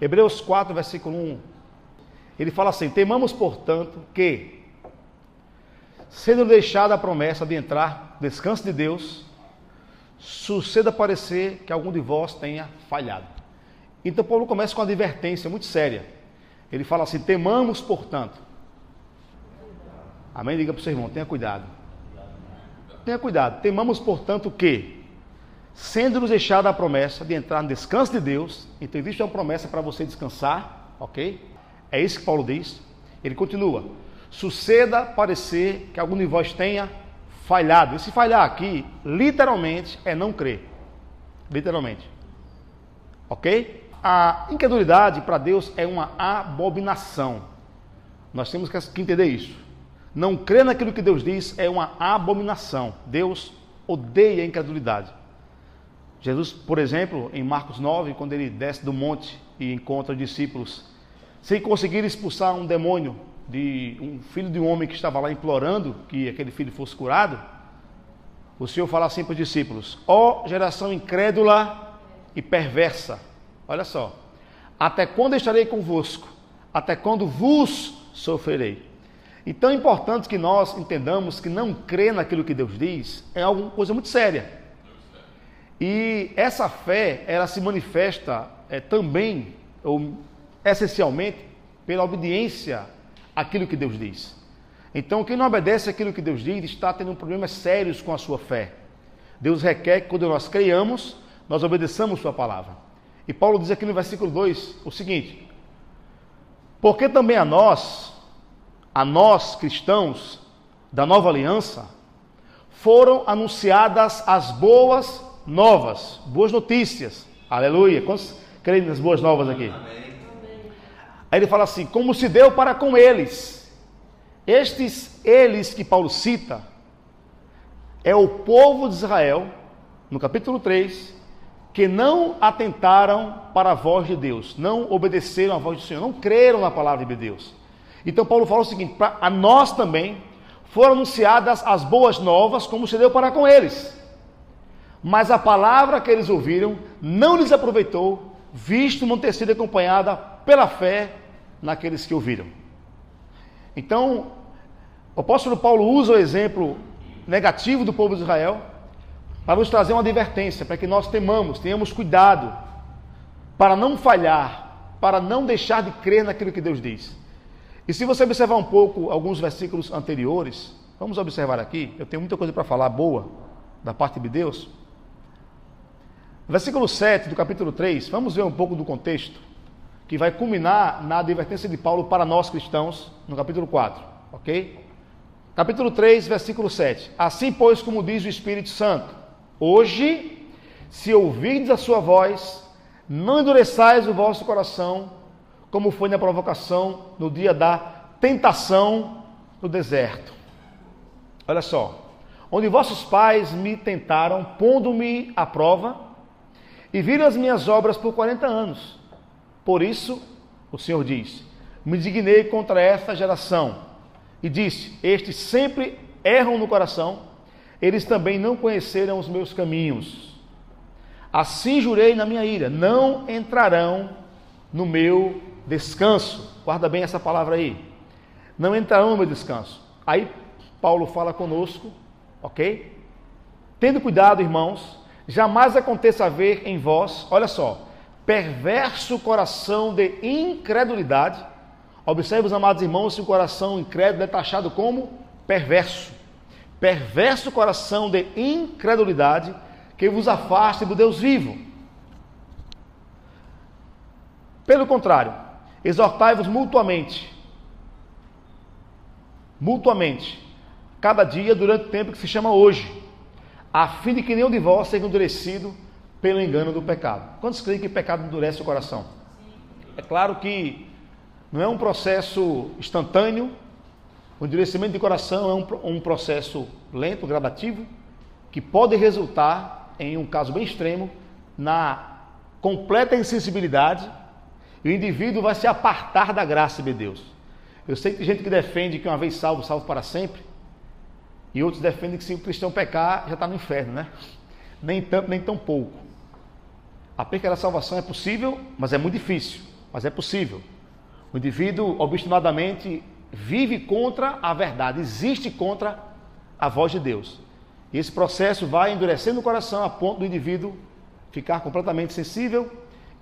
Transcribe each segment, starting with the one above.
Hebreus 4, versículo 1. Ele fala assim: Temamos, portanto, que, sendo deixada a promessa de entrar no descanso de Deus, suceda parecer que algum de vós tenha falhado. Então, Paulo começa com uma advertência muito séria. Ele fala assim: Temamos, portanto. Amém? Diga para o seu irmão: tenha cuidado. Tenha cuidado. Temamos, portanto, que, sendo nos deixada a promessa de entrar no descanso de Deus, então existe uma promessa para você descansar, ok? É isso que Paulo diz. Ele continua: suceda parecer que algum de vós tenha falhado. E se falhar aqui, literalmente, é não crer. Literalmente. Ok? A incredulidade para Deus é uma abominação. Nós temos que entender isso. Não crer naquilo que Deus diz é uma abominação. Deus odeia a incredulidade. Jesus, por exemplo, em Marcos 9, quando ele desce do monte e encontra os discípulos, sem conseguir expulsar um demônio de um filho de um homem que estava lá implorando que aquele filho fosse curado, o Senhor fala assim para os discípulos: Ó oh, geração incrédula e perversa, olha só, até quando estarei convosco? Até quando vos sofrerei? Então é importante que nós entendamos que não crer naquilo que Deus diz é alguma coisa muito séria. E essa fé, ela se manifesta é, também, ou essencialmente, pela obediência àquilo que Deus diz. Então, quem não obedece àquilo que Deus diz está tendo problemas sérios com a sua fé. Deus requer que quando nós creiamos, nós obedeçamos Sua palavra. E Paulo diz aqui no versículo 2 o seguinte: Porque também a nós, a nós cristãos da nova aliança, foram anunciadas as boas novas, boas notícias. Aleluia. Quantos creem nas boas novas aqui? Amém. Aí ele fala assim: como se deu para com eles. Estes eles que Paulo cita é o povo de Israel, no capítulo 3, que não atentaram para a voz de Deus, não obedeceram à voz do Senhor, não creram na palavra de Deus. Então Paulo fala o seguinte: a nós também foram anunciadas as boas novas, como se deu para com eles. Mas a palavra que eles ouviram não lhes aproveitou, visto não ter sido acompanhada pela fé naqueles que ouviram. Então, o apóstolo Paulo usa o exemplo negativo do povo de Israel para nos trazer uma advertência, para que nós temamos, tenhamos cuidado, para não falhar, para não deixar de crer naquilo que Deus diz. E se você observar um pouco alguns versículos anteriores, vamos observar aqui, eu tenho muita coisa para falar boa da parte de Deus. Versículo 7 do capítulo 3, vamos ver um pouco do contexto, que vai culminar na advertência de Paulo para nós cristãos, no capítulo 4, ok? Capítulo 3, versículo 7. Assim, pois, como diz o Espírito Santo, hoje, se ouvirdes a sua voz, não endureçais o vosso coração, como foi na provocação no dia da tentação no deserto. Olha só, onde vossos pais me tentaram, pondo-me à prova, e viram as minhas obras por 40 anos. Por isso, o Senhor diz: Me dignei contra esta geração e disse: Estes sempre erram no coração, eles também não conheceram os meus caminhos. Assim jurei na minha ira: não entrarão no meu descanso. Guarda bem essa palavra aí. Não entrarão no meu descanso. Aí Paulo fala conosco, ok? Tendo cuidado, irmãos, jamais aconteça haver em vós, olha só, perverso coração de incredulidade. Observe, os amados irmãos, se o coração incrédulo é taxado como perverso. Perverso coração de incredulidade que vos afaste do Deus vivo. Pelo contrário, exortai-vos mutuamente, mutuamente, cada dia durante o tempo que se chama hoje a fim de que nenhum de vós seja endurecido pelo engano do pecado. Quantos creem que pecado endurece o coração? É claro que não é um processo instantâneo, o endurecimento de coração é um, um processo lento, gradativo, que pode resultar, em um caso bem extremo, na completa insensibilidade e o indivíduo vai se apartar da graça de Deus. Eu sei que tem gente que defende que uma vez salvo, salvo para sempre. E outros defendem que se o cristão pecar, já está no inferno, né? Nem tanto, nem tão pouco. A perca da salvação é possível, mas é muito difícil. mas é possível. O indivíduo obstinadamente vive contra a verdade, existe contra a voz de Deus. E esse processo vai endurecendo o coração a ponto do indivíduo ficar completamente sensível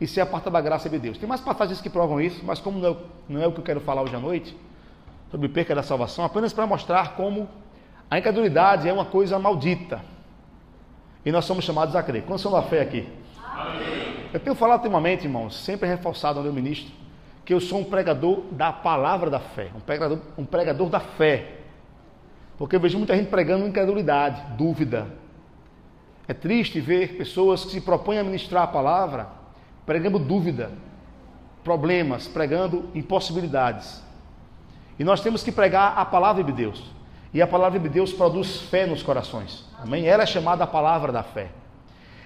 e se apartar da graça de Deus. Tem mais passagens que provam isso, mas como não é, não é o que eu quero falar hoje à noite, sobre perca da salvação, apenas para mostrar como a incredulidade é uma coisa maldita. E nós somos chamados a crer. Quantos são da fé aqui? Amém. Eu tenho falado ultimamente, irmãos, sempre reforçado onde eu ministro, que eu sou um pregador da palavra da fé, um pregador, um pregador da fé. Porque eu vejo muita gente pregando incredulidade, dúvida. É triste ver pessoas que se propõem a ministrar a palavra pregando dúvida, problemas, pregando impossibilidades. E nós temos que pregar a palavra de Deus. E a palavra de Deus produz fé nos corações. Amém? Ela é chamada a palavra da fé.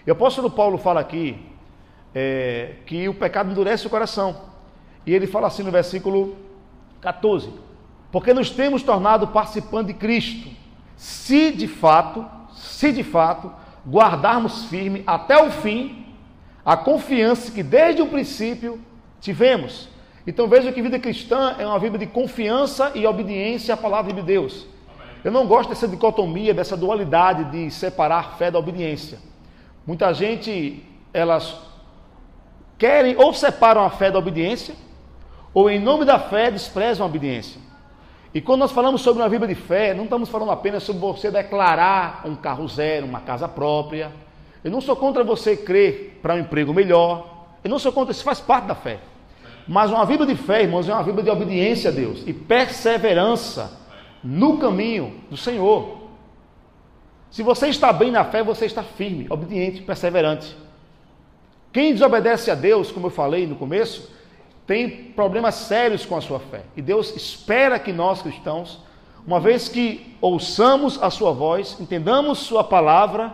E o apóstolo Paulo fala aqui é, que o pecado endurece o coração. E ele fala assim no versículo 14: Porque nos temos tornado participantes de Cristo, se de fato, se de fato, guardarmos firme até o fim a confiança que desde o princípio tivemos. Então veja que vida cristã é uma vida de confiança e obediência à palavra de Deus. Eu não gosto dessa dicotomia, dessa dualidade de separar fé da obediência. Muita gente, elas querem ou separam a fé da obediência, ou em nome da fé desprezam a obediência. E quando nós falamos sobre uma vida de fé, não estamos falando apenas sobre você declarar um carro zero, uma casa própria. Eu não sou contra você crer para um emprego melhor. Eu não sou contra, isso faz parte da fé. Mas uma vida de fé, irmãos, é uma vida de obediência a Deus e perseverança no caminho do Senhor. Se você está bem na fé, você está firme, obediente, perseverante. Quem desobedece a Deus, como eu falei no começo, tem problemas sérios com a sua fé. E Deus espera que nós cristãos, uma vez que ouçamos a sua voz, entendamos sua palavra,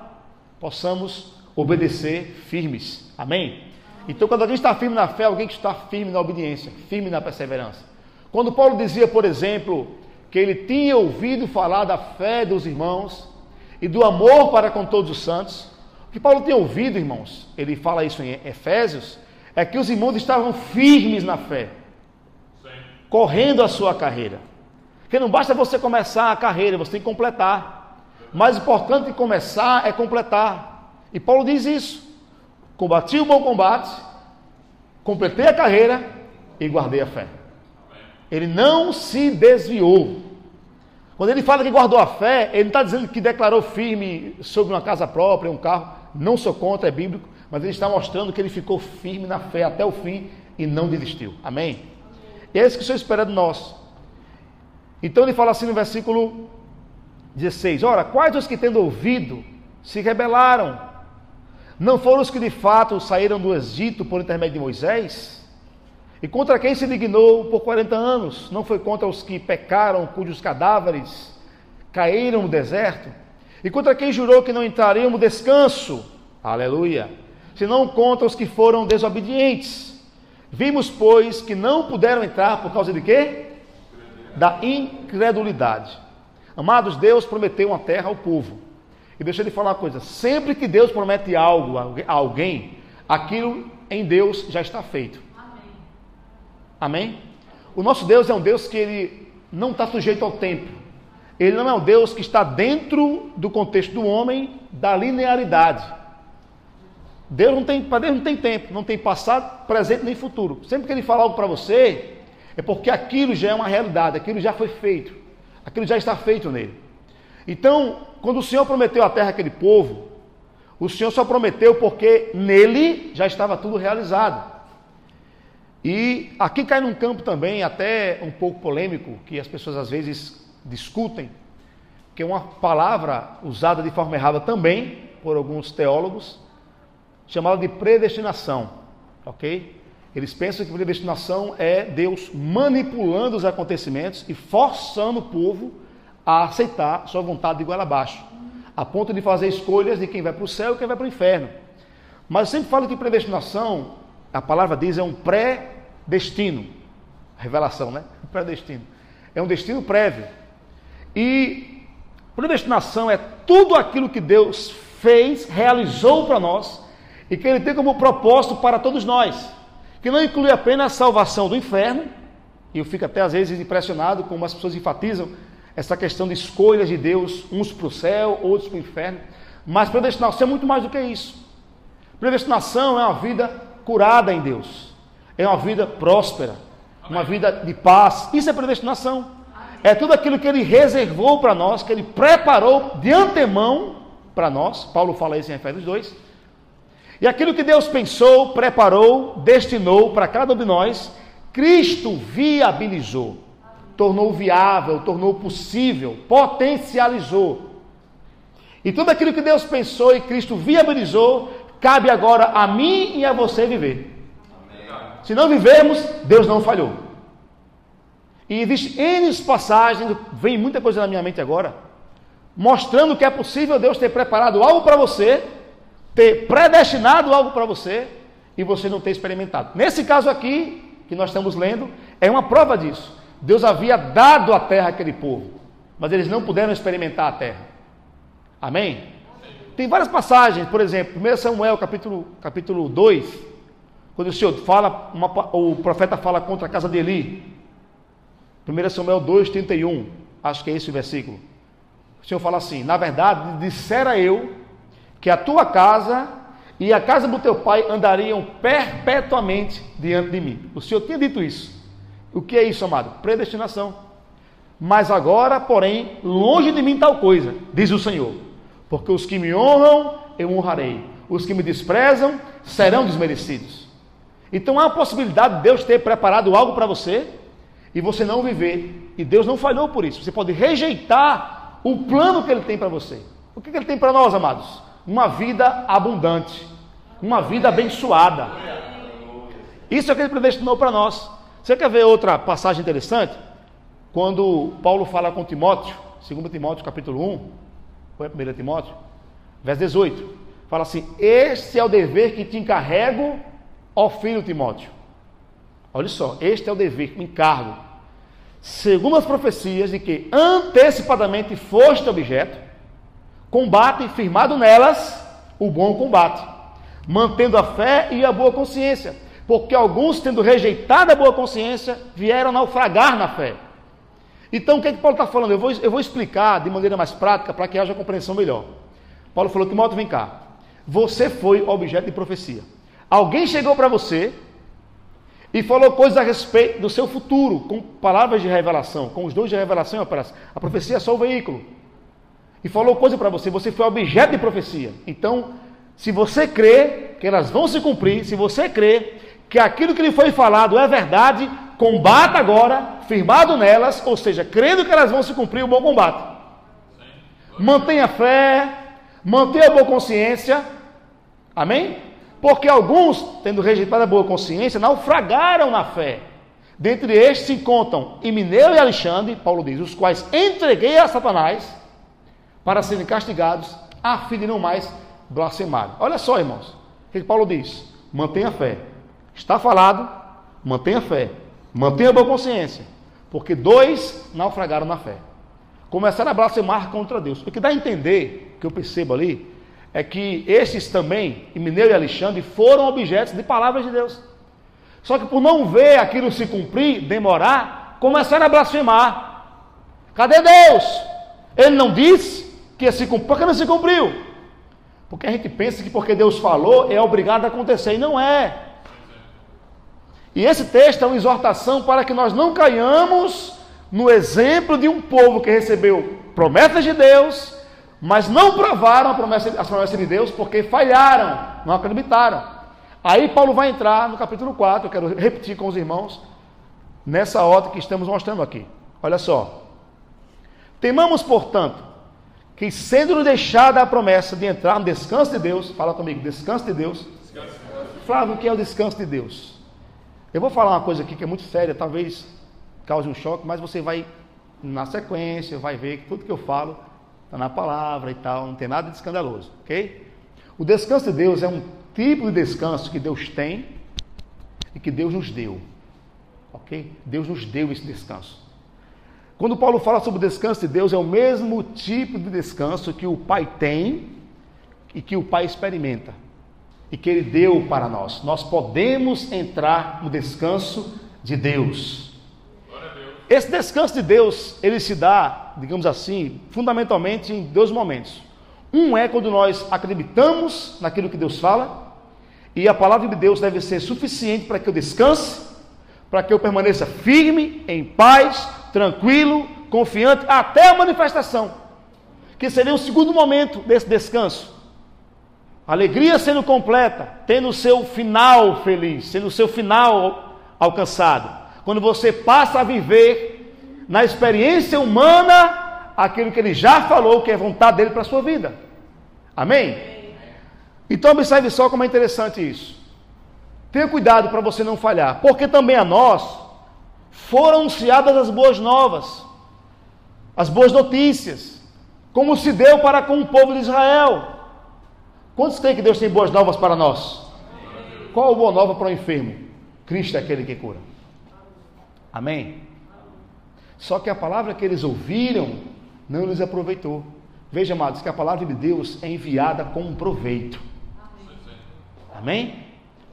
possamos obedecer firmes. Amém? Então, quando alguém está firme na fé, alguém que está firme na obediência, firme na perseverança. Quando Paulo dizia, por exemplo, que ele tinha ouvido falar da fé dos irmãos e do amor para com todos os santos. O que Paulo tinha ouvido, irmãos, ele fala isso em Efésios, é que os irmãos estavam firmes na fé, Sim. correndo a sua carreira. Porque não basta você começar a carreira, você tem que completar. Mais importante que começar é completar. E Paulo diz isso: combati o bom combate, completei a carreira e guardei a fé. Ele não se desviou. Quando ele fala que guardou a fé, ele não está dizendo que declarou firme sobre uma casa própria, um carro. Não sou contra, é bíblico, mas ele está mostrando que ele ficou firme na fé até o fim e não desistiu. Amém? E é isso que o Senhor espera de nós. Então ele fala assim no versículo 16: Ora, quais os que tendo ouvido se rebelaram? Não foram os que de fato saíram do Egito por intermédio de Moisés? E contra quem se dignou por 40 anos? Não foi contra os que pecaram, cujos cadáveres caíram no deserto? E contra quem jurou que não entrariam no descanso? Aleluia! Senão contra os que foram desobedientes. Vimos, pois, que não puderam entrar por causa de quê? Da incredulidade. Amados, Deus prometeu uma terra ao povo. E deixa eu lhe falar uma coisa: sempre que Deus promete algo a alguém, aquilo em Deus já está feito. Amém? O nosso Deus é um Deus que ele não está sujeito ao tempo. Ele não é um Deus que está dentro do contexto do homem, da linearidade. Deus não tem, para Deus não tem tempo, não tem passado, presente nem futuro. Sempre que ele fala algo para você, é porque aquilo já é uma realidade, aquilo já foi feito, aquilo já está feito nele. Então, quando o Senhor prometeu a terra àquele povo, o Senhor só prometeu porque nele já estava tudo realizado. E aqui cai num campo também até um pouco polêmico, que as pessoas às vezes discutem, que é uma palavra usada de forma errada também por alguns teólogos, chamada de predestinação, ok? Eles pensam que predestinação é Deus manipulando os acontecimentos e forçando o povo a aceitar sua vontade de igual abaixo, a ponto de fazer escolhas de quem vai para o céu e quem vai para o inferno. Mas eu sempre falo que predestinação, a palavra diz, é um pré destino. Revelação, né? Predestino. É um destino prévio. E predestinação é tudo aquilo que Deus fez, realizou para nós e que Ele tem como propósito para todos nós. que não inclui apenas a salvação do inferno, e eu fico até às vezes impressionado como as pessoas enfatizam essa questão de escolhas de Deus, uns para o céu, outros para o inferno, mas predestinação é muito mais do que isso. Predestinação é uma vida curada em Deus, é uma vida próspera, uma vida de paz. Isso é predestinação. É tudo aquilo que Ele reservou para nós, que Ele preparou de antemão para nós. Paulo fala isso em Efésios 2. E aquilo que Deus pensou, preparou, destinou para cada um de nós, Cristo viabilizou, tornou viável, tornou possível, potencializou. E tudo aquilo que Deus pensou e Cristo viabilizou, cabe agora a mim e a você viver. Se não vivermos, Deus não falhou. E existe N passagens, vem muita coisa na minha mente agora, mostrando que é possível Deus ter preparado algo para você, ter predestinado algo para você e você não ter experimentado. Nesse caso aqui, que nós estamos lendo, é uma prova disso. Deus havia dado a terra àquele povo, mas eles não puderam experimentar a terra. Amém? Tem várias passagens, por exemplo, 1 Samuel capítulo, capítulo 2, quando o Senhor fala, uma, o profeta fala contra a casa de Eli. 1 Samuel 2, 31, acho que é esse o versículo. O Senhor fala assim: Na verdade, dissera eu que a tua casa e a casa do teu pai andariam perpetuamente diante de mim. O Senhor tinha dito isso. O que é isso, amado? Predestinação. Mas agora, porém, longe de mim tal coisa, diz o Senhor. Porque os que me honram, eu honrarei. Os que me desprezam, serão desmerecidos. Então há a possibilidade de Deus ter preparado algo para você e você não viver. E Deus não falhou por isso. Você pode rejeitar o plano que Ele tem para você. O que, que Ele tem para nós, amados? Uma vida abundante, uma vida abençoada. Isso é o que Ele predestinou para nós. Você quer ver outra passagem interessante? Quando Paulo fala com Timóteo, 2 Timóteo capítulo 1, ou é 1 Timóteo? Verso 18. Fala assim: Este é o dever que te encarrego, ó filho Timóteo. Olha só, este é o dever me encargo. Segundo as profecias de que antecipadamente foste objeto, combate firmado nelas o bom combate, mantendo a fé e a boa consciência, porque alguns, tendo rejeitado a boa consciência, vieram naufragar na fé. Então, o que, é que Paulo está falando? Eu vou, eu vou explicar de maneira mais prática para que haja compreensão melhor. Paulo falou: Timóteo, vem cá. Você foi objeto de profecia. Alguém chegou para você e falou coisas a respeito do seu futuro, com palavras de revelação, com os dons de revelação A profecia é só o veículo. E falou coisa para você, você foi objeto de profecia. Então, se você crê que elas vão se cumprir, se você crê que aquilo que lhe foi falado é verdade, combata agora, firmado nelas, ou seja, crendo que elas vão se cumprir o bom combate. Mantenha fé, mantenha a boa consciência. Amém? Porque alguns, tendo rejeitado a boa consciência, naufragaram na fé. Dentre estes se encontram Emineu e Alexandre, Paulo diz, os quais entreguei a Satanás para serem castigados, a fim de não mais blasfemarem. Olha só, irmãos, o que Paulo diz? Mantenha fé. Está falado, mantenha fé. Mantenha boa consciência. Porque dois naufragaram na fé. Começaram a blasfemar contra Deus. O que dá a entender, que eu percebo ali, é que esses também, Mineiro e Alexandre, foram objetos de palavras de Deus. Só que por não ver aquilo se cumprir, demorar, começaram a blasfemar. Cadê Deus? Ele não disse que se cumprir. Por que não se cumpriu? Porque a gente pensa que porque Deus falou é obrigado a acontecer. E não é. E esse texto é uma exortação para que nós não caiamos no exemplo de um povo que recebeu promessas de Deus, mas não provaram promessa, as promessas de Deus porque falharam, não acreditaram. Aí Paulo vai entrar no capítulo 4, eu quero repetir com os irmãos, nessa ordem que estamos mostrando aqui. Olha só. Temamos, portanto, que sendo deixada a promessa de entrar no descanso de Deus, fala comigo, descanso de Deus. Flávio, o que é o descanso de Deus? Eu vou falar uma coisa aqui que é muito séria, talvez cause um choque, mas você vai, na sequência, vai ver que tudo que eu falo está na palavra e tal, não tem nada de escandaloso, ok? O descanso de Deus é um tipo de descanso que Deus tem e que Deus nos deu, ok? Deus nos deu esse descanso. Quando Paulo fala sobre o descanso de Deus, é o mesmo tipo de descanso que o Pai tem e que o Pai experimenta. e que Ele deu para nós. Nós podemos entrar no descanso de Deus. Esse descanso de Deus, ele se dá, digamos assim, fundamentalmente em dois momentos. Um é quando nós acreditamos naquilo que Deus fala, e a palavra de Deus deve ser suficiente para que eu descanse, para que eu permaneça firme, em paz, tranquilo, confiante, até a manifestação, que seria o segundo momento desse descanso. Alegria sendo completa, tendo o seu final feliz, sendo o seu final alcançado. Quando você passa a viver na experiência humana aquilo que ele já falou que é vontade dele para a sua vida. Amém? Então observe só como é interessante isso. Tenha cuidado para você não falhar, porque também a nós foram anunciadas as boas novas, as boas notícias, como se deu para com o povo de Israel. Quantos creem que Deus tem boas novas para nós? Qual a boa nova para o enfermo? Cristo é aquele que cura. Amém? Só que a palavra que eles ouviram não lhes aproveitou. Veja, amados, que a palavra de Deus é enviada com um proveito. Amém?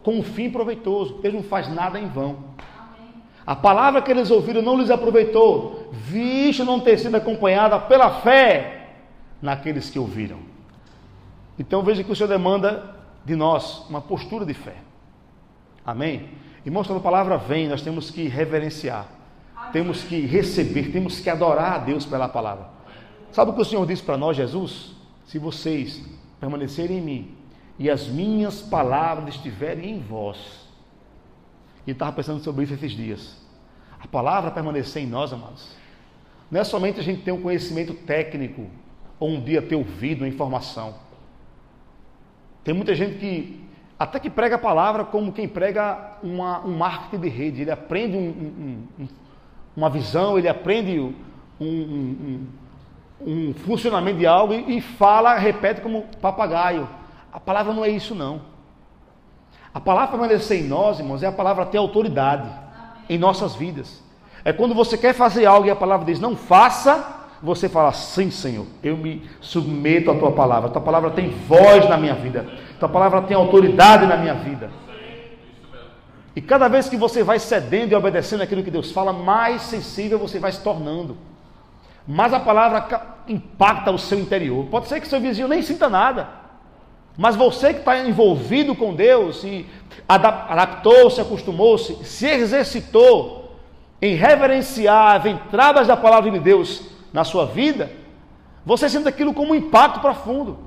Com um fim proveitoso. Deus não faz nada em vão. A palavra que eles ouviram não lhes aproveitou, visto não ter sido acompanhada pela fé naqueles que ouviram. Então veja que o Senhor demanda de nós uma postura de fé. Amém? E mostrando a palavra vem, nós temos que reverenciar. Temos que receber, temos que adorar a Deus pela palavra. Sabe o que o Senhor disse para nós, Jesus? Se vocês permanecerem em mim e as minhas palavras estiverem em vós. E estava pensando sobre isso esses dias. A palavra permanecer em nós, amados. Não é somente a gente ter um conhecimento técnico ou um dia ter ouvido uma informação. Tem muita gente que até que prega a palavra como quem prega uma, um marketing de rede. Ele aprende um, um, uma visão, ele aprende um, um funcionamento de algo e, e fala, repete como papagaio. A palavra não é isso, não. A palavra permanecer em nós, irmãos, é a palavra ter autoridade em nossas vidas. É quando você quer fazer algo e a palavra diz não faça, você fala, sim, Senhor, eu me submeto à tua palavra. Tua palavra tem voz na minha vida. Tua palavra tem autoridade na minha vida. E cada vez que você vai cedendo e obedecendo aquilo que Deus fala, mais sensível você vai se tornando. Mais a palavra impacta o seu interior. Pode ser que seu vizinho nem sinta nada. Mas você que está envolvido com Deus e adaptou-se, acostumou-se, se exercitou em reverenciar as entradas da palavra de Deus na sua vida, você sente aquilo como um impacto profundo.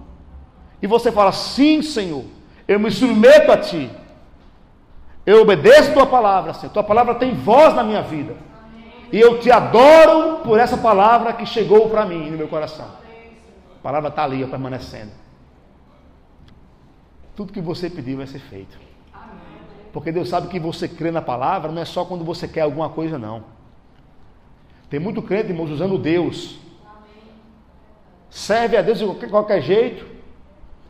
E você fala: Sim, Senhor, eu me submeto a Ti. Eu obedeço Tua palavra, Senhor. Tua palavra tem voz na minha vida. E eu te adoro por essa palavra que chegou para mim no meu coração. A palavra está ali, permanecendo. Tudo que você pedir vai ser feito. Porque Deus sabe que você crê na palavra não é só quando você quer alguma coisa, não. Tem muito crente, irmãos, usando Deus. Serve a Deus de qualquer jeito.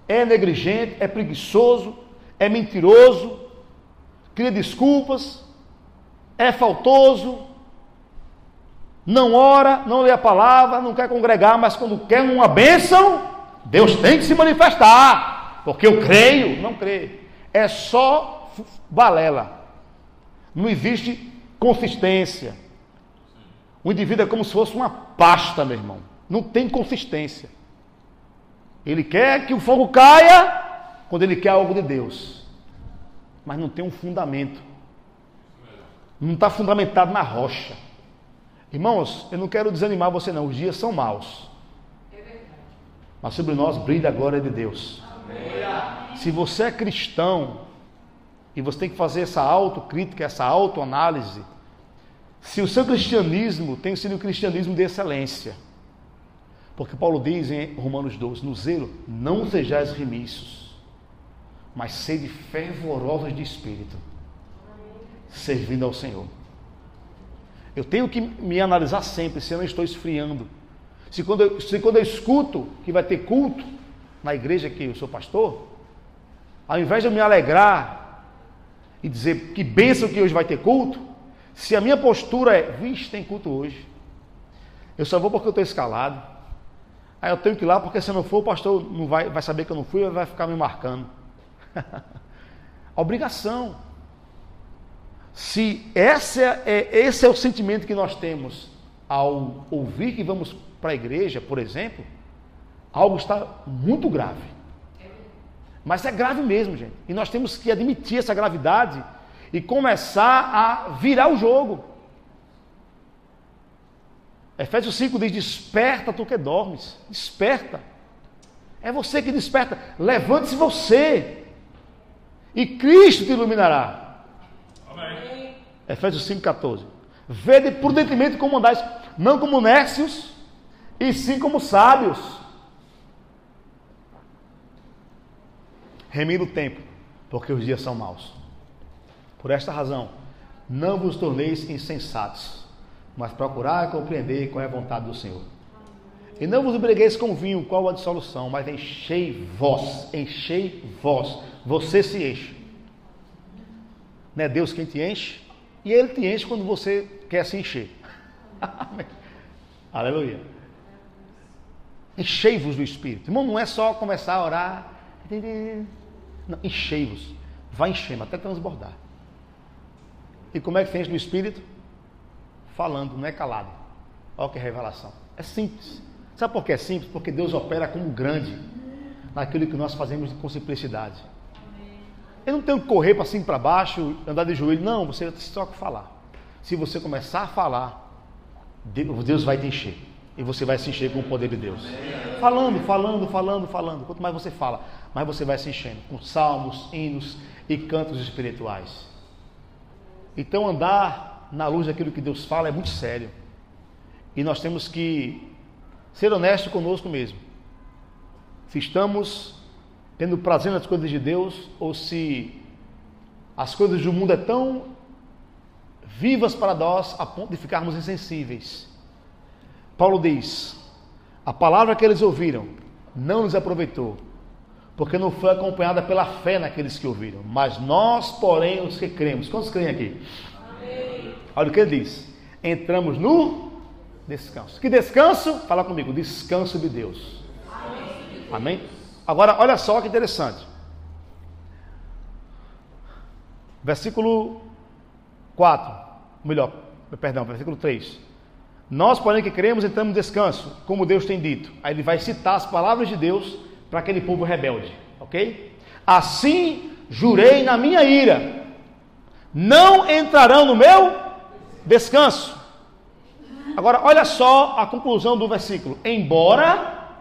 É negligente, é preguiçoso, é mentiroso, cria desculpas, é faltoso, não ora, não lê a palavra, não quer congregar, mas quando quer uma bênção, Deus tem que se manifestar, porque eu creio, não creio. É só balela. Não existe consistência. O indivíduo é como se fosse uma pasta, meu irmão. Não tem consistência. Ele quer que o fogo caia quando ele quer algo de Deus. Mas não tem um fundamento. Não está fundamentado na rocha. Irmãos, eu não quero desanimar você não. Os dias são maus. Mas sobre nós brilha a glória de Deus. Se você é cristão e você tem que fazer essa autocrítica, essa autoanálise, se o seu cristianismo tem sido um cristianismo de excelência. Porque Paulo diz em Romanos 12: no zelo, não sejais remissos, mas sede fervorosos de espírito, servindo ao Senhor. Eu tenho que me analisar sempre se eu não estou esfriando. Se quando eu, se quando eu escuto que vai ter culto na igreja que eu sou pastor, ao invés de eu me alegrar e dizer que bênção que hoje vai ter culto, se a minha postura é, vixe, tem culto hoje. Eu só vou porque eu estou escalado. Aí eu tenho que ir lá, porque se eu não for, o pastor não vai, vai saber que eu não fui e vai ficar me marcando. Obrigação. Se esse é, esse é o sentimento que nós temos ao ouvir que vamos para a igreja, por exemplo, algo está muito grave. Mas é grave mesmo, gente. E nós temos que admitir essa gravidade e começar a virar o jogo. Efésios 5 diz: Desperta tu que dormes. Desperta. É você que desperta. Levante-se você. E Cristo te iluminará. Amém. Efésios 5,14. Vede prudentemente como andais, não como nécios, e sim como sábios. Remira o tempo, porque os dias são maus. Por esta razão, não vos torneis insensatos, mas procurai compreender qual é a vontade do Senhor. E não vos bregueis com vinho, qual a dissolução, mas enchei vós, enchei vós, você se enche. Não é Deus quem te enche, e Ele te enche quando você quer se encher. Aleluia. Enchei-vos do Espírito. Irmão, não é só começar a orar. Enchei-vos. Vai enchendo até transbordar. E como é que tem do Espírito? Falando, não é calado. Olha que revelação. É simples. Sabe por que é simples? Porque Deus opera como grande naquilo que nós fazemos com simplicidade. Eu não tenho que correr para cima e para baixo, andar de joelho. Não, você só que falar. Se você começar a falar, Deus vai te encher. E você vai se encher com o poder de Deus. Falando, falando, falando, falando. Quanto mais você fala, mais você vai se enchendo. Com salmos, hinos e cantos espirituais. Então andar na luz daquilo que Deus fala é muito sério. E nós temos que ser honestos conosco mesmo. Se estamos tendo prazer nas coisas de Deus ou se as coisas do mundo é tão vivas para nós a ponto de ficarmos insensíveis. Paulo diz: a palavra que eles ouviram não nos aproveitou, porque não foi acompanhada pela fé naqueles que ouviram. Mas nós, porém, os que cremos, quantos creem aqui? Amém. Olha o que ele diz: entramos no descanso. Que descanso? Fala comigo: descanso de Deus. Amém? Amém? Agora, olha só que interessante. Versículo 4, melhor, perdão, versículo 3. Nós, porém, que cremos, entramos no descanso, como Deus tem dito. Aí ele vai citar as palavras de Deus para aquele povo rebelde, ok? Assim jurei na minha ira, não entrarão no meu descanso. Agora, olha só a conclusão do versículo. Embora,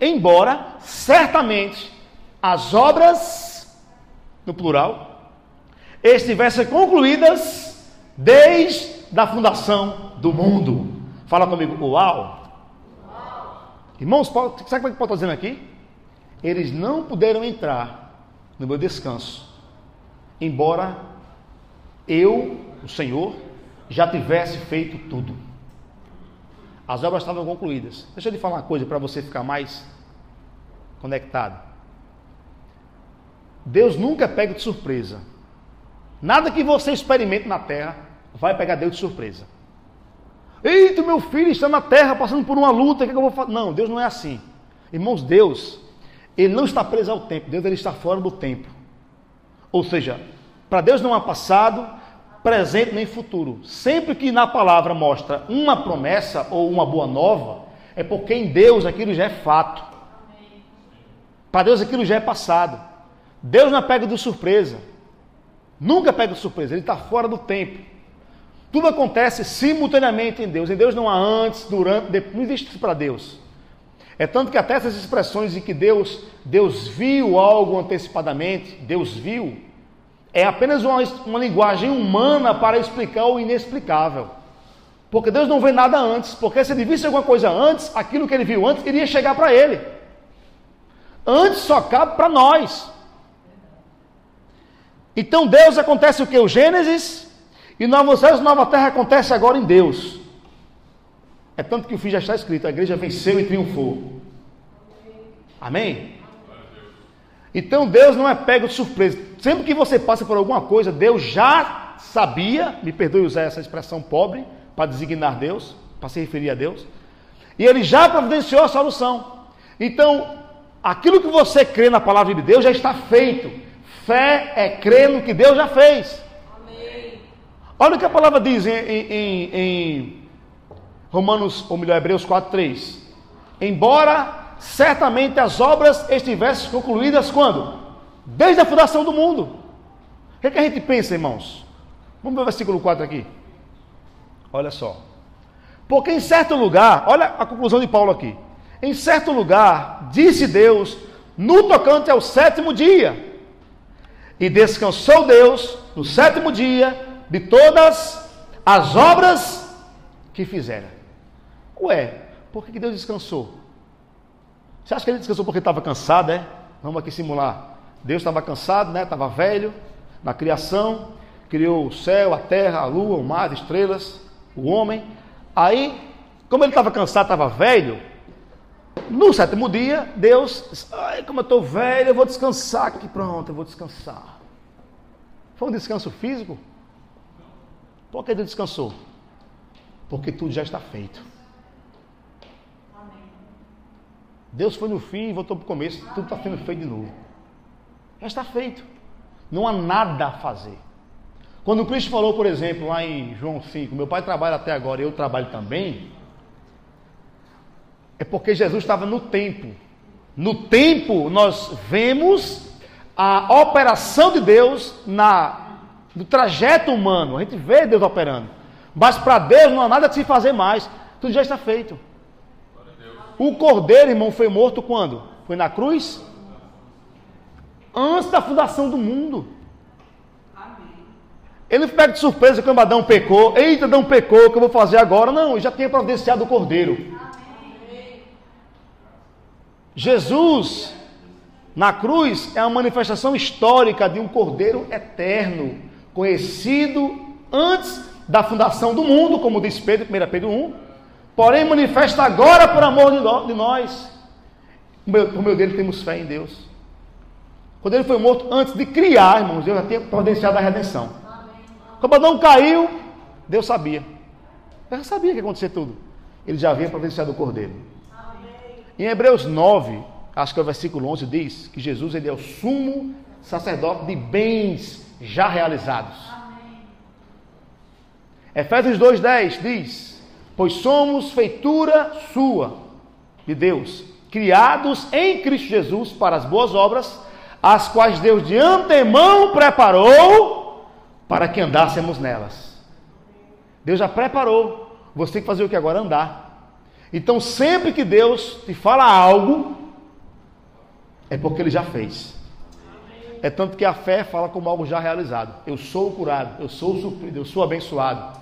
embora, certamente, as obras, no plural, estivessem concluídas desde a fundação do mundo. Fala comigo, uau! Irmãos, sabe o que Paulo está dizendo aqui? eles não puderam entrar no meu descanso, embora eu, o Senhor, já tivesse feito tudo. As obras estavam concluídas. Deixa eu te falar uma coisa para você ficar mais conectado. Deus nunca pega de surpresa. Nada que você experimente na terra vai pegar Deus de surpresa. Eita, meu filho está na terra passando por uma luta, o que, é que eu vou fazer? Não, Deus não é assim. Irmãos, Deus ele não está preso ao tempo, Deus ele está fora do tempo. Ou seja, para Deus não há passado, presente nem futuro. Sempre que na palavra mostra uma promessa ou uma boa nova, é porque em Deus aquilo já é fato. Para Deus aquilo já é passado. Deus não é pega de surpresa. Nunca pega de surpresa, ele está fora do tempo. Tudo acontece simultaneamente em Deus. Em Deus não há antes, durante, depois. Não existe isso para Deus. É tanto que até essas expressões de que Deus, Deus viu algo antecipadamente, Deus viu, é apenas uma, uma linguagem humana para explicar o inexplicável. Porque Deus não vê nada antes, porque se ele visse alguma coisa antes, aquilo que ele viu antes iria chegar para ele. Antes só cabe para nós. Então Deus acontece o que? O Gênesis, e Novo Céu e Nova Terra acontece agora em Deus. É tanto que o fim já está escrito: a igreja venceu e triunfou. Amém? Então Deus não é pego de surpresa. Sempre que você passa por alguma coisa, Deus já sabia, me perdoe usar essa expressão pobre, para designar Deus, para se referir a Deus, e Ele já providenciou a solução. Então, aquilo que você crê na palavra de Deus já está feito, Fé é crer no que Deus já fez. Amém. Olha o que a palavra diz em, em, em Romanos, ou melhor, Hebreus 4,3. Embora certamente as obras estivessem concluídas quando? Desde a fundação do mundo. O que, é que a gente pensa, irmãos? Vamos ver o versículo 4 aqui. Olha só. Porque em certo lugar, olha a conclusão de Paulo aqui. Em certo lugar, disse Deus, no tocante ao sétimo dia. E descansou Deus no sétimo dia de todas as obras que fizera. Ué, por que Deus descansou? Você acha que ele descansou porque estava cansado, é? Vamos aqui simular. Deus estava cansado, né? Estava velho na criação, criou o céu, a terra, a lua, o mar, as estrelas, o homem. Aí, como ele estava cansado, estava velho, no sétimo dia, Deus, ai, como eu estou velho, eu vou descansar aqui, pronto, eu vou descansar. Foi um descanso físico? Por que Deus descansou? Porque tudo já está feito. Deus foi no fim e voltou para o começo, tudo está sendo feito de novo. Já está feito. Não há nada a fazer. Quando Cristo falou, por exemplo, lá em João 5, meu pai trabalha até agora eu trabalho também, é porque Jesus estava no tempo. No tempo, nós vemos a operação de Deus na, no trajeto humano. A gente vê Deus operando. Mas para Deus não há nada a se fazer mais. Tudo já está feito. O cordeiro, irmão, foi morto quando? Foi na cruz? Antes da fundação do mundo. Ele pega de surpresa que o Adão pecou. Eita, Adão pecou, o que eu vou fazer agora? Não, ele já tinha providenciado o cordeiro. Jesus, na cruz, é uma manifestação histórica de um cordeiro eterno, conhecido antes da fundação do mundo, como diz Pedro, 1 Pedro 1, porém manifesta agora por amor de nós. Por meio dele temos fé em Deus. Quando ele foi morto, antes de criar, irmãos, Deus já tinha providenciado a redenção. Quando Adão caiu, Deus sabia. Deus já sabia que ia acontecer tudo. Ele já havia providenciado o cordeiro. Em Hebreus 9, acho que é o versículo 11, diz que Jesus ele é o sumo sacerdote de bens já realizados. Amém. Efésios 2,10 diz: Pois somos feitura sua, de Deus, criados em Cristo Jesus para as boas obras, as quais Deus de antemão preparou para que andássemos nelas. Deus já preparou. Você tem que fazer o que agora? Andar. Então, sempre que Deus te fala algo, é porque Ele já fez. É tanto que a fé fala como algo já realizado. Eu sou curado, eu sou suprido, eu sou abençoado.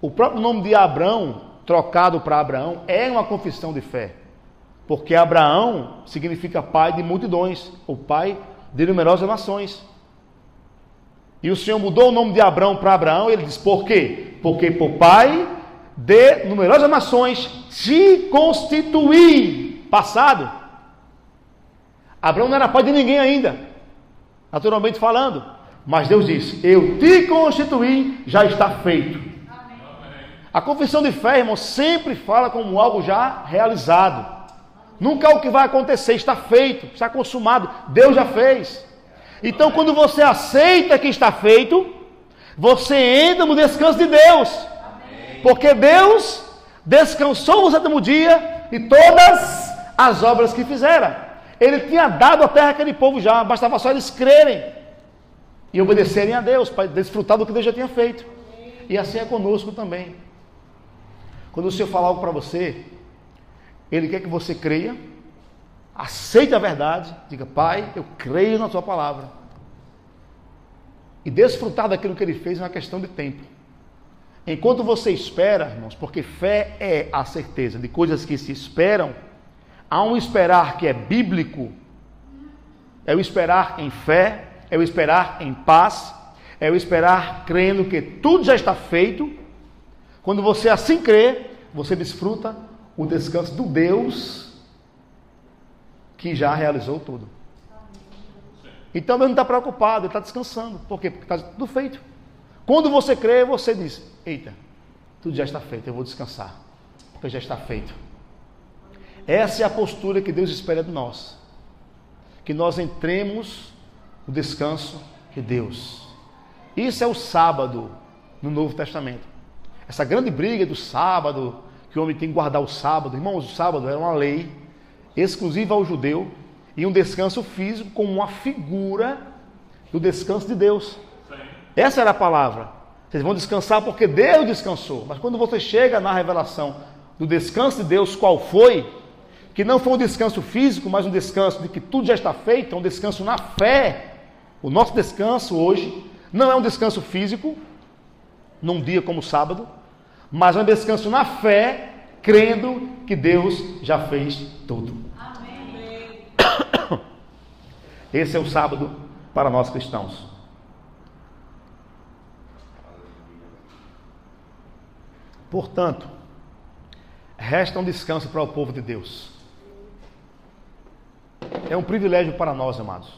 O próprio nome de Abraão, trocado para Abraão, é uma confissão de fé. Porque Abraão significa pai de multidões, o pai de numerosas nações. E o Senhor mudou o nome de Abraão para Abraão, ele diz: por quê? Porque por pai de numerosas nações se constituir. Passado. Abraão não era pai de ninguém ainda, naturalmente falando. Mas Deus disse: Eu te constituí, já está feito. Amém. A confissão de fé, irmão, sempre fala como algo já realizado. Nunca é o que vai acontecer, está feito, está consumado. Deus já fez. Então, quando você aceita que está feito, você entra no descanso de Deus. Porque Deus descansou no sétimo dia e todas as obras que fizera. Ele tinha dado a terra àquele povo já, bastava só eles crerem e obedecerem a Deus para desfrutar do que Deus já tinha feito. E assim é conosco também. Quando o Senhor falar algo para você, Ele quer que você creia, aceite a verdade, diga, Pai, eu creio na Tua palavra. E desfrutar daquilo que Ele fez é uma questão de tempo. Enquanto você espera, irmãos, porque fé é a certeza de coisas que se esperam, há um esperar que é bíblico, é o esperar em fé, é o esperar em paz, é o esperar crendo que tudo já está feito. Quando você assim crê, você desfruta o descanso do Deus que já realizou tudo. Então Deus não está preocupado, ele está descansando. Por quê? Porque está tudo feito. Quando você crê, você diz: Eita, tudo já está feito, eu vou descansar, porque já está feito. Essa é a postura que Deus espera de nós. Que nós entremos o descanso de Deus. Isso é o sábado no Novo Testamento. Essa grande briga do sábado, que o homem tem que guardar o sábado. Irmãos, o sábado era uma lei exclusiva ao judeu e um descanso físico como uma figura do descanso de Deus. Essa era a palavra. Vocês vão descansar porque Deus descansou. Mas quando você chega na revelação do descanso de Deus, qual foi? Que não foi um descanso físico, mas um descanso de que tudo já está feito, é um descanso na fé. O nosso descanso hoje não é um descanso físico, num dia como sábado, mas é um descanso na fé, crendo que Deus já fez tudo. Amém. Esse é o sábado para nós cristãos. Portanto, resta um descanso para o povo de Deus. É um privilégio para nós, amados,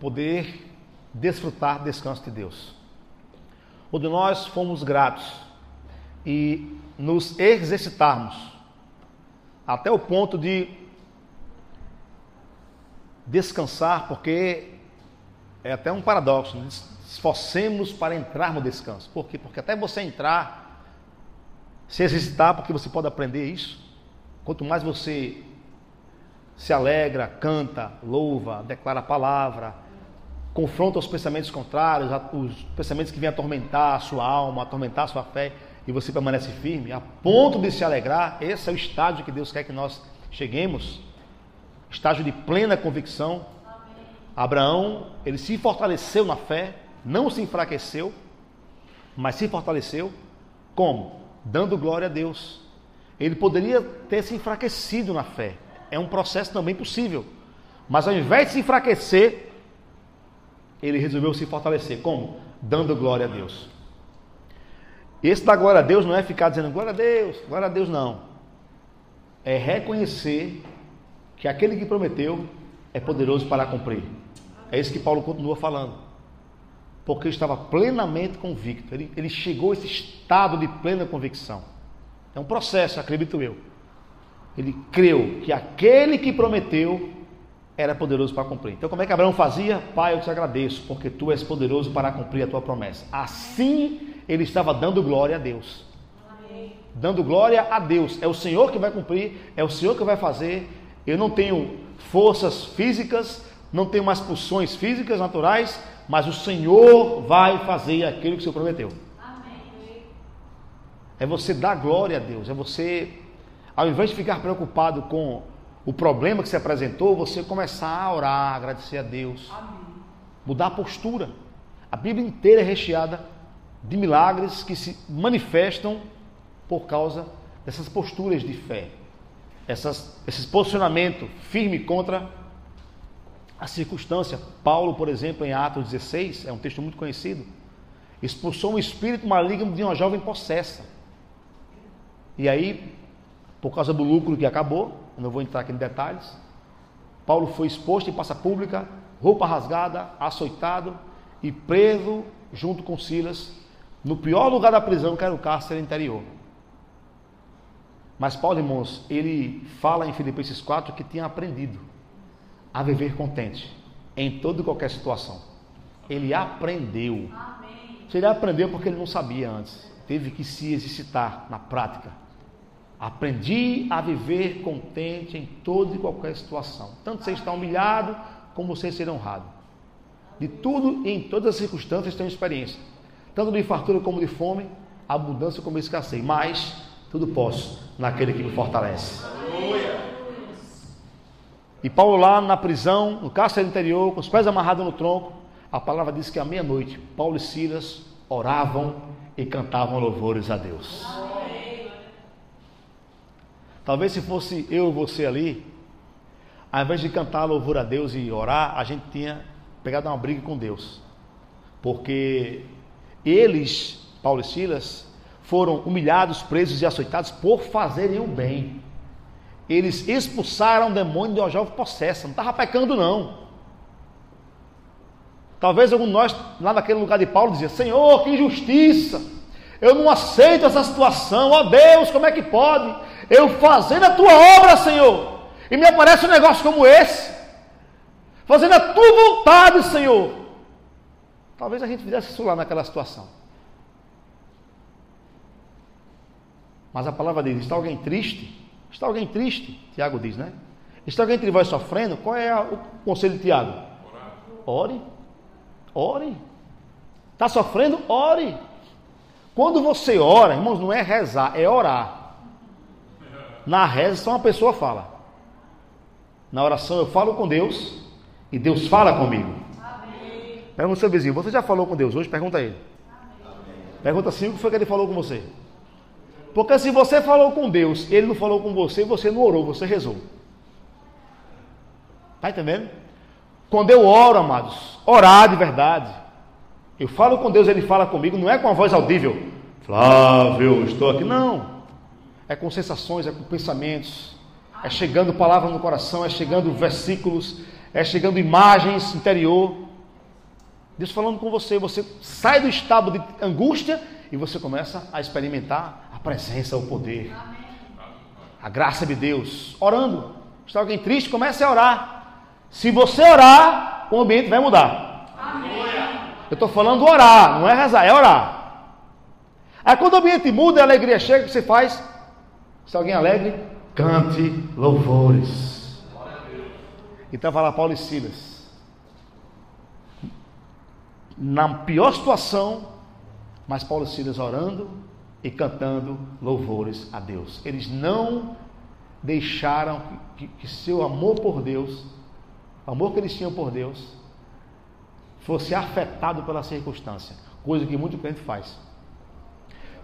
poder desfrutar do descanso de Deus. Onde nós fomos gratos e nos exercitarmos até o ponto de descansar, porque é até um paradoxo, né? esforcemos para entrar no descanso. Por quê? Porque até você entrar, se exercitar, porque você pode aprender isso. Quanto mais você se alegra, canta, louva, declara a palavra, confronta os pensamentos contrários, os pensamentos que vêm atormentar a sua alma, atormentar a sua fé, e você permanece firme, a ponto de se alegrar, esse é o estágio que Deus quer que nós cheguemos estágio de plena convicção. Abraão, ele se fortaleceu na fé, não se enfraqueceu, mas se fortaleceu. Como? Dando glória a Deus. Ele poderia ter se enfraquecido na fé. É um processo também possível. Mas ao invés de se enfraquecer, ele resolveu se fortalecer. Como? Dando glória a Deus. Esse da glória a Deus não é ficar dizendo glória a Deus, glória a Deus, não. É reconhecer que aquele que prometeu é poderoso para cumprir. É isso que Paulo continua falando porque estava plenamente convicto. Ele, ele chegou a esse estado de plena convicção. É um processo, acredito eu. Ele creu que aquele que prometeu era poderoso para cumprir. Então, como é que Abraão fazia? Pai, eu te agradeço, porque tu és poderoso para cumprir a tua promessa. Assim, ele estava dando glória a Deus. Dando glória a Deus. É o Senhor que vai cumprir, é o Senhor que vai fazer. Eu não tenho forças físicas, não tenho mais pulsões físicas naturais, mas o Senhor vai fazer aquilo que o Senhor prometeu. Amém. É você dar glória a Deus, é você, ao invés de ficar preocupado com o problema que se apresentou, você começar a orar, agradecer a Deus, Amém. mudar a postura. A Bíblia inteira é recheada de milagres que se manifestam por causa dessas posturas de fé, essas, esse posicionamento firme contra a circunstância. Paulo, por exemplo, em Atos 16, é um texto muito conhecido, expulsou um espírito maligno de uma jovem possessa. E aí, por causa do lucro que acabou, não vou entrar aqui em detalhes, Paulo foi exposto em praça pública, roupa rasgada, açoitado e preso junto com Silas no pior lugar da prisão, que era o cárcere interior. Mas Paulo, irmãos, ele fala em Filipenses 4 que tinha aprendido a viver contente em toda e qualquer situação. Ele aprendeu. Se ele aprendeu porque ele não sabia antes, teve que se exercitar na prática. Aprendi a viver contente em toda e qualquer situação. Tanto você está humilhado, como você ser honrado. De tudo e em todas as circunstâncias tenho experiência. Tanto de fartura como de fome, abundância como escassez. Mas tudo posso naquele que me fortalece. Aleluia. E Paulo lá na prisão, no cárcere interior, com os pés amarrados no tronco, a palavra diz que à meia-noite, Paulo e Silas oravam e cantavam louvores a Deus. Talvez se fosse eu e você ali, ao invés de cantar louvor a Deus e orar, a gente tinha pegado uma briga com Deus. Porque eles, Paulo e Silas, foram humilhados, presos e açoitados por fazerem o bem eles expulsaram o demônio de uma jovem possessa. Não estava pecando, não. Talvez algum de nós, lá naquele lugar de Paulo, dizia: Senhor, que injustiça! Eu não aceito essa situação. Ó oh, Deus, como é que pode? Eu fazendo a tua obra, Senhor, e me aparece um negócio como esse. fazendo a tua vontade, Senhor. Talvez a gente fizesse isso lá naquela situação. Mas a palavra diz: está alguém triste? Está alguém triste? Tiago diz, né? Está alguém entre vós sofrendo? Qual é o conselho de Tiago? Ore. Ore. Está sofrendo? Ore. Quando você ora, irmãos, não é rezar, é orar. Na reza, só uma pessoa fala. Na oração, eu falo com Deus e Deus fala comigo. Pergunta ao seu vizinho: Você já falou com Deus hoje? Pergunta a ele. Pergunta assim: O que foi que ele falou com você? Porque se você falou com Deus, ele não falou com você, você não orou, você rezou. Está entendendo? Quando eu oro, amados, orar de verdade. Eu falo com Deus, ele fala comigo, não é com a voz audível. Flávio, estou aqui. Não. É com sensações, é com pensamentos. É chegando palavra no coração, é chegando versículos, é chegando imagens interior. Deus falando com você, você sai do estado de angústia e você começa a experimentar presença, o poder, a graça de Deus. Orando. Está alguém triste? Comece a orar. Se você orar, o ambiente vai mudar. Amém. Eu estou falando orar, não é rezar, é orar. Aí quando o ambiente muda, a alegria chega, o que você faz? Se alguém alegre, cante louvores. Então vai lá Paulo e Silas. Na pior situação, mas Paulo e Silas orando, e cantando louvores a Deus. Eles não deixaram que, que seu amor por Deus, o amor que eles tinham por Deus, fosse afetado pela circunstância, coisa que muito crente faz.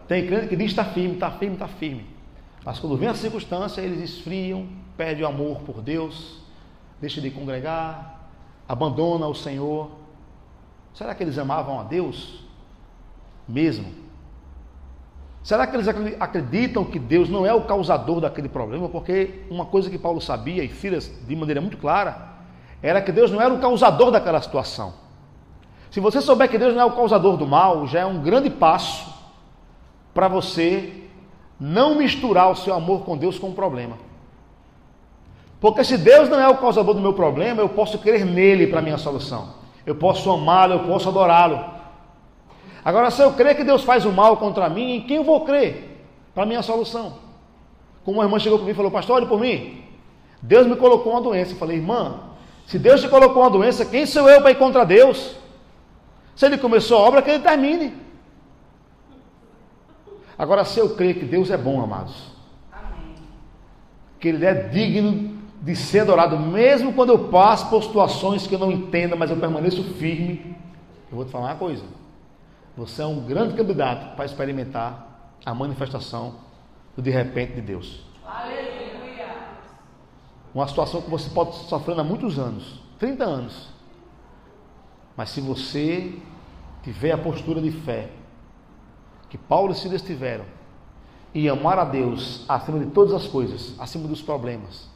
Tem crente que diz está firme, está firme, está firme. Mas quando vem a circunstância, eles esfriam, perdem o amor por Deus, deixam de congregar, abandona o Senhor. Será que eles amavam a Deus mesmo? Será que eles acreditam que Deus não é o causador daquele problema? Porque uma coisa que Paulo sabia, e Silas de maneira muito clara, era que Deus não era o causador daquela situação. Se você souber que Deus não é o causador do mal, já é um grande passo para você não misturar o seu amor com Deus com o problema. Porque se Deus não é o causador do meu problema, eu posso crer nele para a minha solução. Eu posso amá-lo, eu posso adorá-lo. Agora, se eu crer que Deus faz o mal contra mim, em quem eu vou crer para a minha solução? Como uma irmã chegou para mim e falou, pastor, olhe por mim. Deus me colocou uma doença. Eu falei, irmã, se Deus te colocou uma doença, quem sou eu para ir contra Deus? Se ele começou a obra, que ele termine. Agora, se eu crer que Deus é bom, amados, Amém. que Ele é digno de ser adorado, mesmo quando eu passo por situações que eu não entenda, mas eu permaneço firme, eu vou te falar uma coisa. Você é um grande candidato para experimentar a manifestação do de repente de Deus. Aleluia. Uma situação que você pode estar sofrendo há muitos anos 30 anos. Mas se você tiver a postura de fé que Paulo e Silas tiveram, e amar a Deus acima de todas as coisas, acima dos problemas,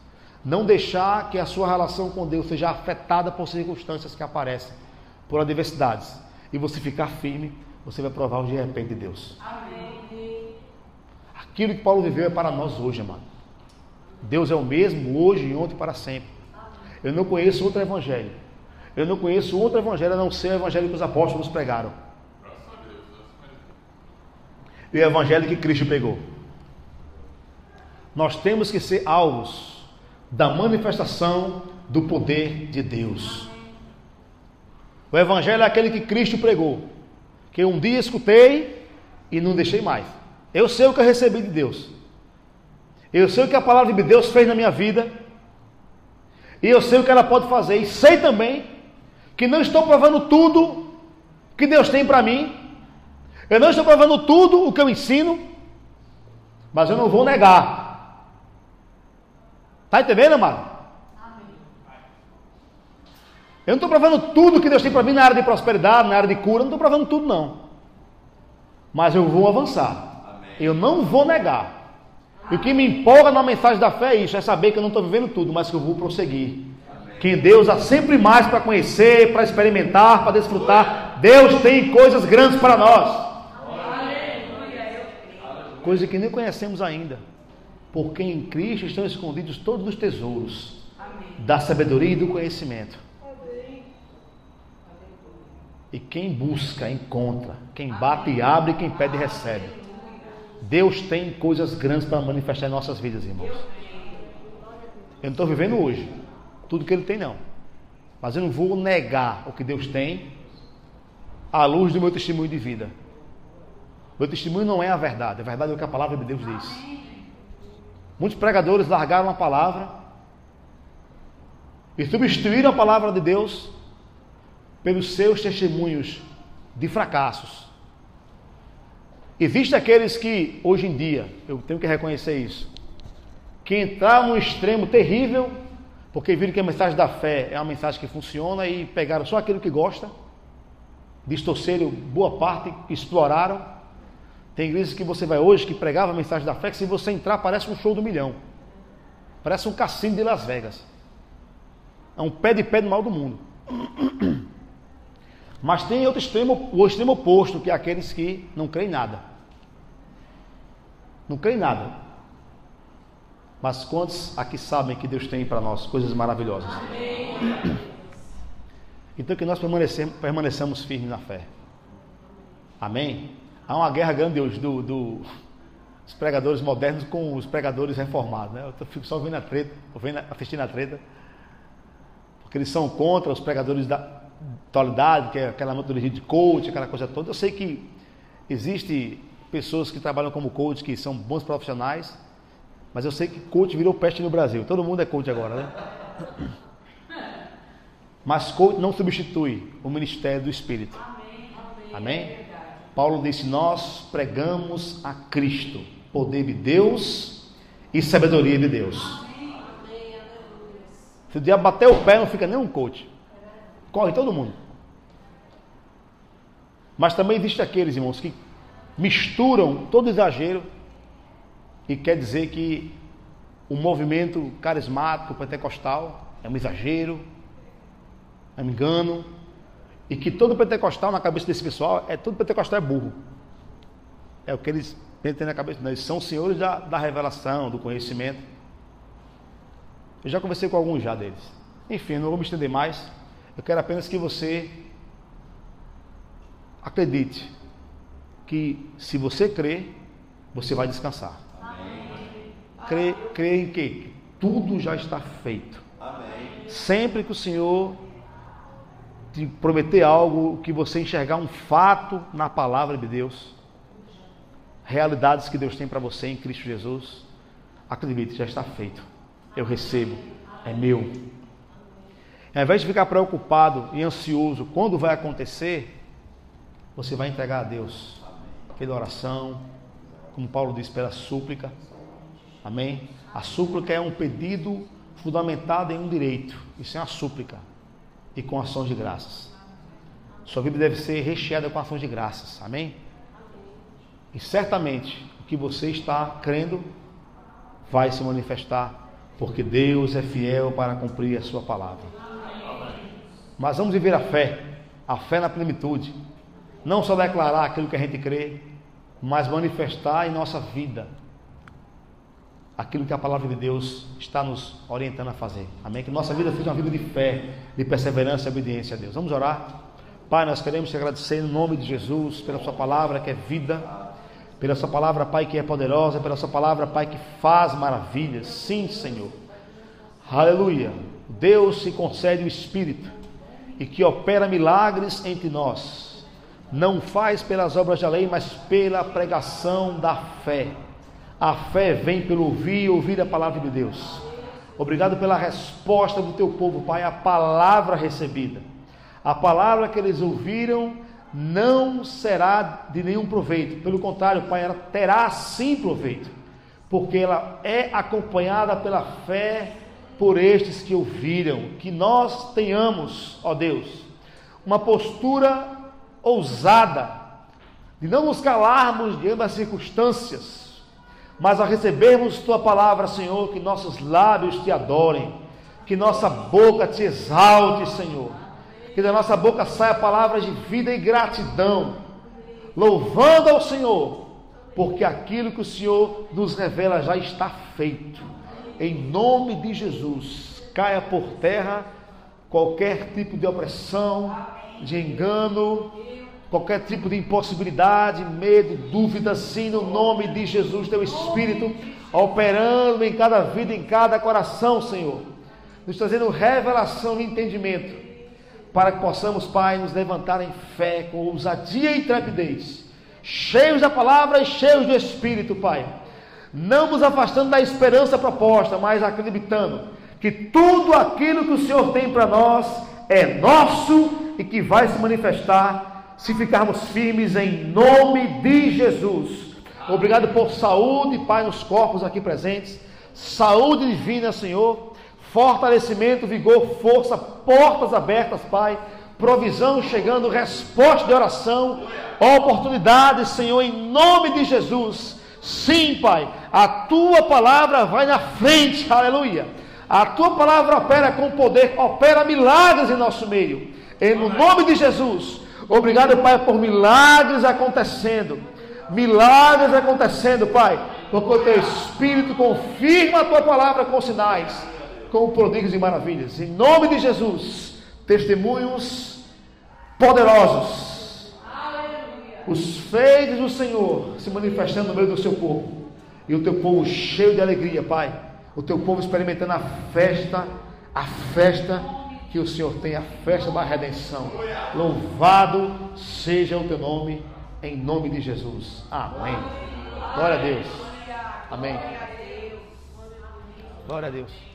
não deixar que a sua relação com Deus seja afetada por circunstâncias que aparecem, por adversidades, e você ficar firme, você vai provar o de repente de Deus. Amém. Aquilo que Paulo viveu é para nós hoje, amado. Deus é o mesmo hoje e ontem para sempre. Eu não conheço outro evangelho. Eu não conheço outro evangelho a não ser o evangelho que os apóstolos pregaram. E o evangelho que Cristo pegou. Nós temos que ser alvos da manifestação do poder de Deus. O evangelho é aquele que Cristo pregou que um dia escutei e não deixei mais. Eu sei o que eu recebi de Deus. Eu sei o que a palavra de Deus fez na minha vida. E eu sei o que ela pode fazer. E sei também que não estou provando tudo que Deus tem para mim. Eu não estou provando tudo o que eu ensino. Mas eu não vou negar. Está entendendo, amado? Eu não estou provando tudo que Deus tem para mim na área de prosperidade, na área de cura, não estou provando tudo, não. Mas eu vou avançar. Amém. Eu não vou negar. E o que me empolga na mensagem da fé é isso: é saber que eu não estou vivendo tudo, mas que eu vou prosseguir. Amém. Que em Deus há sempre mais para conhecer, para experimentar, para desfrutar. Deus tem coisas grandes para nós. Coisas que nem conhecemos ainda. Porque em Cristo estão escondidos todos os tesouros Amém. da sabedoria e do conhecimento. E quem busca, encontra. Quem bate, abre. Quem pede, recebe. Deus tem coisas grandes para manifestar em nossas vidas, irmãos. Eu não estou vivendo hoje tudo que Ele tem, não. Mas eu não vou negar o que Deus tem à luz do meu testemunho de vida. Meu testemunho não é a verdade, a verdade é o que a palavra de Deus diz. Muitos pregadores largaram a palavra e substituíram a palavra de Deus pelos seus testemunhos de fracassos. Existem aqueles que, hoje em dia, eu tenho que reconhecer isso, que entraram num extremo terrível, porque viram que a mensagem da fé é uma mensagem que funciona e pegaram só aquilo que gosta, distorceram boa parte, exploraram. Tem igrejas que você vai hoje que pregava a mensagem da fé, que se você entrar parece um show do milhão. Parece um cassino de Las Vegas. É um pé de pé do mal do mundo. Mas tem outro extremo, o extremo oposto, que é aqueles que não creem nada. Não creem nada. Mas quantos aqui sabem que Deus tem para nós coisas maravilhosas? Amém. Então que nós permanecemos firmes na fé. Amém? Há uma guerra grande hoje do, do, dos pregadores modernos com os pregadores reformados. Né? Eu fico só vendo a treta, vendo, assistindo a treta, porque eles são contra os pregadores da atualidade, que é aquela metodologia de coach, aquela coisa toda. Eu sei que existe pessoas que trabalham como coach, que são bons profissionais, mas eu sei que coach virou peste no Brasil. Todo mundo é coach agora, né? Mas coach não substitui o ministério do Espírito. Amém? Paulo disse: Nós pregamos a Cristo, poder de Deus e sabedoria de Deus. Se o diabo bater o pé, não fica nem um coach. Corre todo mundo. Mas também existe aqueles, irmãos, que misturam todo exagero e quer dizer que o movimento carismático pentecostal é um exagero, é um engano, e que todo pentecostal na cabeça desse pessoal é todo pentecostal é burro. É o que eles têm na cabeça. Eles são senhores da, da revelação, do conhecimento. Eu já conversei com alguns já deles. Enfim, não vou me estender mais. Eu quero apenas que você acredite que se você crer, você vai descansar. Crê, crê em que tudo já está feito. Amém. Sempre que o Senhor te prometer algo, que você enxergar um fato na palavra de Deus, realidades que Deus tem para você em Cristo Jesus, acredite, já está feito. Eu recebo, é meu. Ao invés de ficar preocupado e ansioso quando vai acontecer, você vai entregar a Deus pela oração, como Paulo diz, pela súplica. Amém? A súplica é um pedido fundamentado em um direito. Isso é uma súplica. E com ações de graças. Sua vida deve ser recheada com ações de graças. Amém? E certamente o que você está crendo vai se manifestar, porque Deus é fiel para cumprir a sua palavra. Mas vamos viver a fé, a fé na plenitude. Não só declarar aquilo que a gente crê, mas manifestar em nossa vida aquilo que a palavra de Deus está nos orientando a fazer. Amém? Que nossa vida seja uma vida de fé, de perseverança e obediência a Deus. Vamos orar? Pai, nós queremos te agradecer em nome de Jesus pela Sua palavra que é vida, pela Sua palavra, Pai, que é poderosa, pela Sua palavra, Pai, que faz maravilhas. Sim, Senhor. Aleluia. Deus se concede o Espírito e que opera milagres entre nós. Não faz pelas obras da lei, mas pela pregação da fé. A fé vem pelo ouvir e ouvir a palavra de Deus. Obrigado pela resposta do teu povo, Pai, a palavra recebida. A palavra que eles ouviram não será de nenhum proveito. Pelo contrário, Pai, ela terá sim proveito, porque ela é acompanhada pela fé por estes que ouviram, que nós tenhamos, ó Deus, uma postura ousada, de não nos calarmos diante das circunstâncias, mas a recebermos tua palavra, Senhor, que nossos lábios te adorem, que nossa boca te exalte, Senhor, que da nossa boca saia palavras de vida e gratidão, louvando ao Senhor, porque aquilo que o Senhor nos revela já está feito. Em nome de Jesus, caia por terra qualquer tipo de opressão, de engano, qualquer tipo de impossibilidade, medo, dúvida, sim, no nome de Jesus, teu Espírito operando em cada vida, em cada coração, Senhor, nos trazendo revelação e entendimento, para que possamos, Pai, nos levantar em fé, com ousadia e intrepidez, cheios da palavra e cheios do Espírito, Pai, não nos afastando da esperança proposta, mas acreditando que tudo aquilo que o Senhor tem para nós é nosso e que vai se manifestar se ficarmos firmes em nome de Jesus. Obrigado por saúde, Pai, nos corpos aqui presentes. Saúde divina, Senhor. Fortalecimento, vigor, força, portas abertas, Pai. Provisão chegando, resposta de oração, oportunidades, Senhor, em nome de Jesus. Sim, Pai, a tua palavra vai na frente, aleluia. A tua palavra opera com poder, opera milagres em nosso meio. E no nome de Jesus, obrigado, Pai, por milagres acontecendo. Milagres acontecendo, Pai, porque o teu Espírito confirma a tua palavra com sinais, com prodígios e maravilhas. Em nome de Jesus, testemunhos poderosos, os feitos do Senhor se manifestando no meio do seu povo, e o teu povo cheio de alegria, Pai, o teu povo experimentando a festa, a festa que o Senhor tem, a festa da redenção. Louvado seja o teu nome em nome de Jesus. Amém. Glória a Deus. Amém. Glória a Deus.